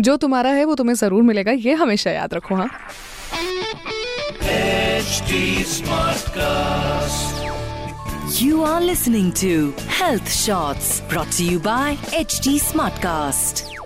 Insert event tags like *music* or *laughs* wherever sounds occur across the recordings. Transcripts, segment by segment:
जो तुम्हारा है वो तुम्हें ज़रूर मिलेगा ये हमेशा याद रखो हाँ You are listening to Health Shots brought to you by HD Smartcast.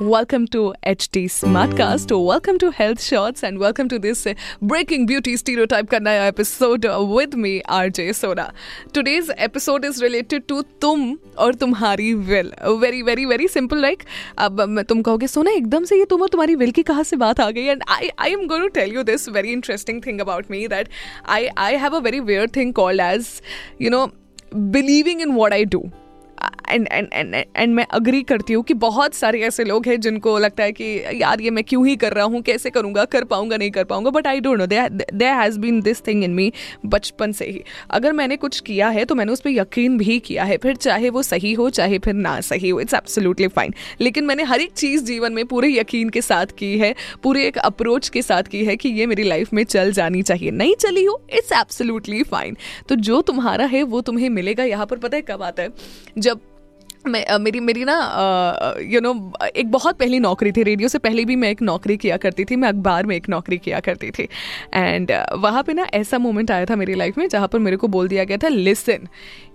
Welcome to HT Smartcast. Welcome to Health Shots and welcome to this uh, Breaking Beauty Stereotype ka naya episode uh, with me, RJ Soda. Today's episode is related to तुम और तुम्हारी will very very very simple like अब तुम कहोगे सोना एकदम से ये तुम और तुम्हारी विल की कहाँ से बात आ गई and I I am going to tell you this very interesting thing about me that I I have a very rare thing called as you know believing in what I do and and and and मैं agree करती हूँ कि बहुत सारे ऐसे लोग हैं जिनको लगता है कि यार ये मैं क्यों ही कर रहा हूँ, कैसे करूँगा, कर पाऊँगा, नहीं कर पाऊँगा but I don't know there has been this thing in me बचपन से ही। अगर मैंने कुछ किया है तो मैंने उस पर यकीन भी किया है। फिर चाहे वो सही हो, चाहे फिर ना सही हो इट्स एब्सोल्युटली फाइन लेकिन मैंने हर एक चीज़ जीवन में पूरे यकीन के साथ की है, पूरे एक अप्रोच के साथ की है कि ये मेरी लाइफ में चल जानी चाहिए। नहीं चली हो इट्स एब्सोल्युटली फाइन तो जो तुम्हारा है वो तुम्हें मिलेगा। यहाँ पर पता है कब आता है? जब मैं मेरी मेरी ना यू नो एक बहुत पहली नौकरी थी। रेडियो से पहले भी मैं एक नौकरी किया करती थी। मैं अखबार में एक नौकरी किया करती थी। एंड वहाँ पे ना ऐसा मोमेंट आया था मेरी लाइफ में जहाँ पर मेरे को बोल दिया गया था लिसन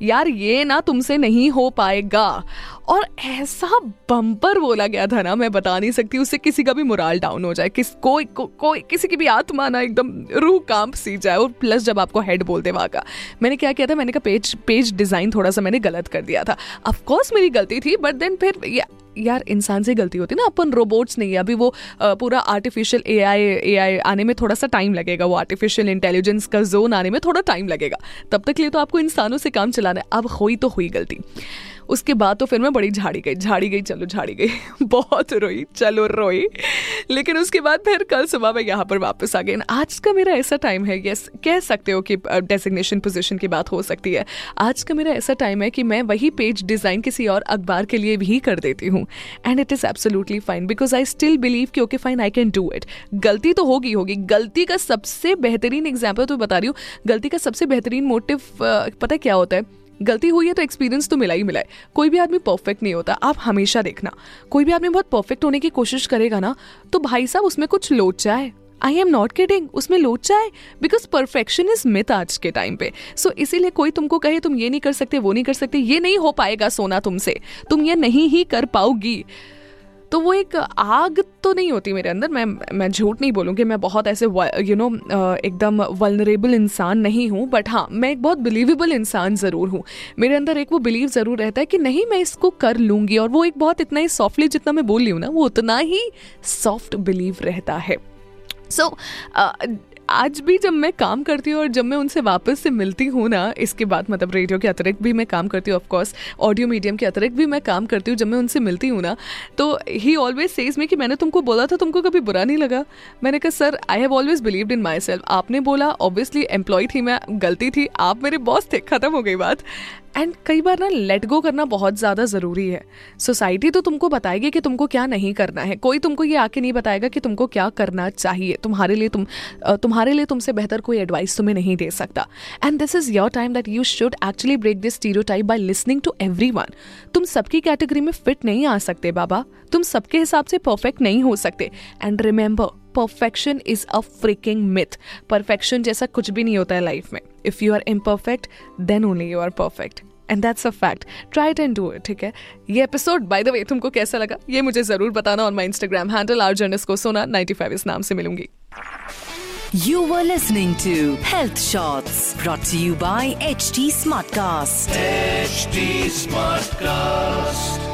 यार ये ना तुमसे नहीं हो पाएगा। और ऐसा बम्पर बोला गया था ना मैं बता नहीं सकती उससे किसी का भी मुराल डाउन हो जाए किस कोई को, कोई किसी की भी आत्मा ना एकदम रूह काँप सी जाए और प्लस जब आपको हेड बोलते वहाँ का। मैंने क्या किया था? मैंने कहा पेज पेज डिज़ाइन थोड़ा सा मैंने गलत कर दिया था। अफकोर्स मेरी गलती थी बट देन फिर या, यार इंसान से गलती होती है ना अपन रोबोट्स नहीं है। अभी वो आ, पूरा आर्टिफिशियल ए आई आने में थोड़ा सा टाइम लगेगा। वो आर्टिफिशियल इंटेलिजेंस का जोन आने में थोड़ा टाइम लगेगा। तब तक लिए तो आपको इंसानों से काम चलाना है। अब हुई तो हुई गलती। उसके बाद तो फिर मैं बड़ी झाड़ी गई झाड़ी गई, चलो झाड़ी गई। *laughs* बहुत रोई, चलो रोई। लेकिन उसके बाद फिर कल सुबह मैं यहाँ पर वापस आ गई। आज का मेरा ऐसा टाइम है यस कह सकते हो कि डेजिग्नेशन पोजिशन की बात हो सकती है। आज का मेरा ऐसा टाइम है कि मैं वही पेज डिज़ाइन किसी और अखबार के लिए भी कर देती हूँ। And it is absolutely fine because I still believe कि okay fine I can do it गलती तो होगी होगी। गलती का सबसे बेहतरीन एग्ज़ाम्पल तो बता रही हूँ। गलती का सबसे बेहतरीन मोटिव पता क्या होता है? गलती हुई है तो एक्सपीरियंस तो मिला ही मिला है। कोई भी आदमी परफेक्ट नहीं होता आप हमेशा देखना। कोई भी आदमी बहुत परफेक्ट होने की कोशिश करेगा ना तो भाई साहब उसमें कुछ लोचा है आई एम नॉट किडिंग उसमें लोचा है बिकॉज़ परफेक्शन इज़ मिथ आज के टाइम पे। सो so, इसीलिए कोई तुमको कहे तुम ये नहीं कर सकते वो नहीं कर सकते ये नहीं हो पाएगा सोना तुमसे। तुम ये नहीं ही कर पाओगी। तो वो एक आग तो नहीं होती मेरे अंदर। मैं मैं झूठ नहीं बोलूँगी मैं बहुत ऐसे यू नो एकदम वलनरेबल इंसान नहीं हूँ बट हाँ मैं एक बहुत बिलीवेबल इंसान ज़रूर हूँ। मेरे अंदर एक वो बिलीव ज़रूर रहता है कि नहीं मैं इसको कर लूँगी और वो एक बहुत इतना ही सॉफ्टली जितना मैं बोल रही हूँ ना वो उतना ही सॉफ्ट बिलीव रहता है। सो so, आज भी जब मैं काम करती हूँ और जब मैं उनसे वापस से मिलती हूँ ना, इसके बाद मतलब रेडियो के अतिरिक्त भी मैं काम करती हूँ ऑफकोर्स ऑडियो मीडियम के अतिरिक्त भी मैं काम करती हूँ, जब मैं उनसे मिलती हूँ ना तो ही ऑलवेज सेज में कि मैंने तुमको बोला था, तुमको कभी बुरा नहीं लगा। मैंने कहा sir I have always believe in myself आपने बोला ऑब्वियसली एम्प्लॉय थी, मैं गलती थी, आप मेरे बॉस थे, खत्म हो गई बात। एंड कई बार ना लेट गो करना बहुत ज़्यादा ज़रूरी है। सोसाइटी तो तुमको बताएगी कि तुमको क्या नहीं करना है। कोई तुमको ये आके नहीं बताएगा कि तुमको क्या करना चाहिए। तुम्हारे लिए तुम तुम्हारे लिए तुमसे बेहतर कोई एडवाइस तुम्हें नहीं दे सकता। And this is your time that you should actually break this type by listening to every तुम सबकी कैटेगरी में फिट नहीं आ सकते बाबा। तुम सबके हिसाब से परफेक्ट नहीं हो सकते। And remember perfection is a fricking myth perfection जैसा कुछ भी नहीं होता है लाइफ में. If you are imperfect then only you are perfect and that's a fact try it and do it ठीक है? ये एपिसोड बाय द वे तुमको कैसा लगा? ये मुझे ज़रूर बताना on my Instagram handle are जर्नस को सोना 95 इस नाम से मिलूँगी. You were listening to Health Shots brought to you by HT Smartcast. HT Smartcast.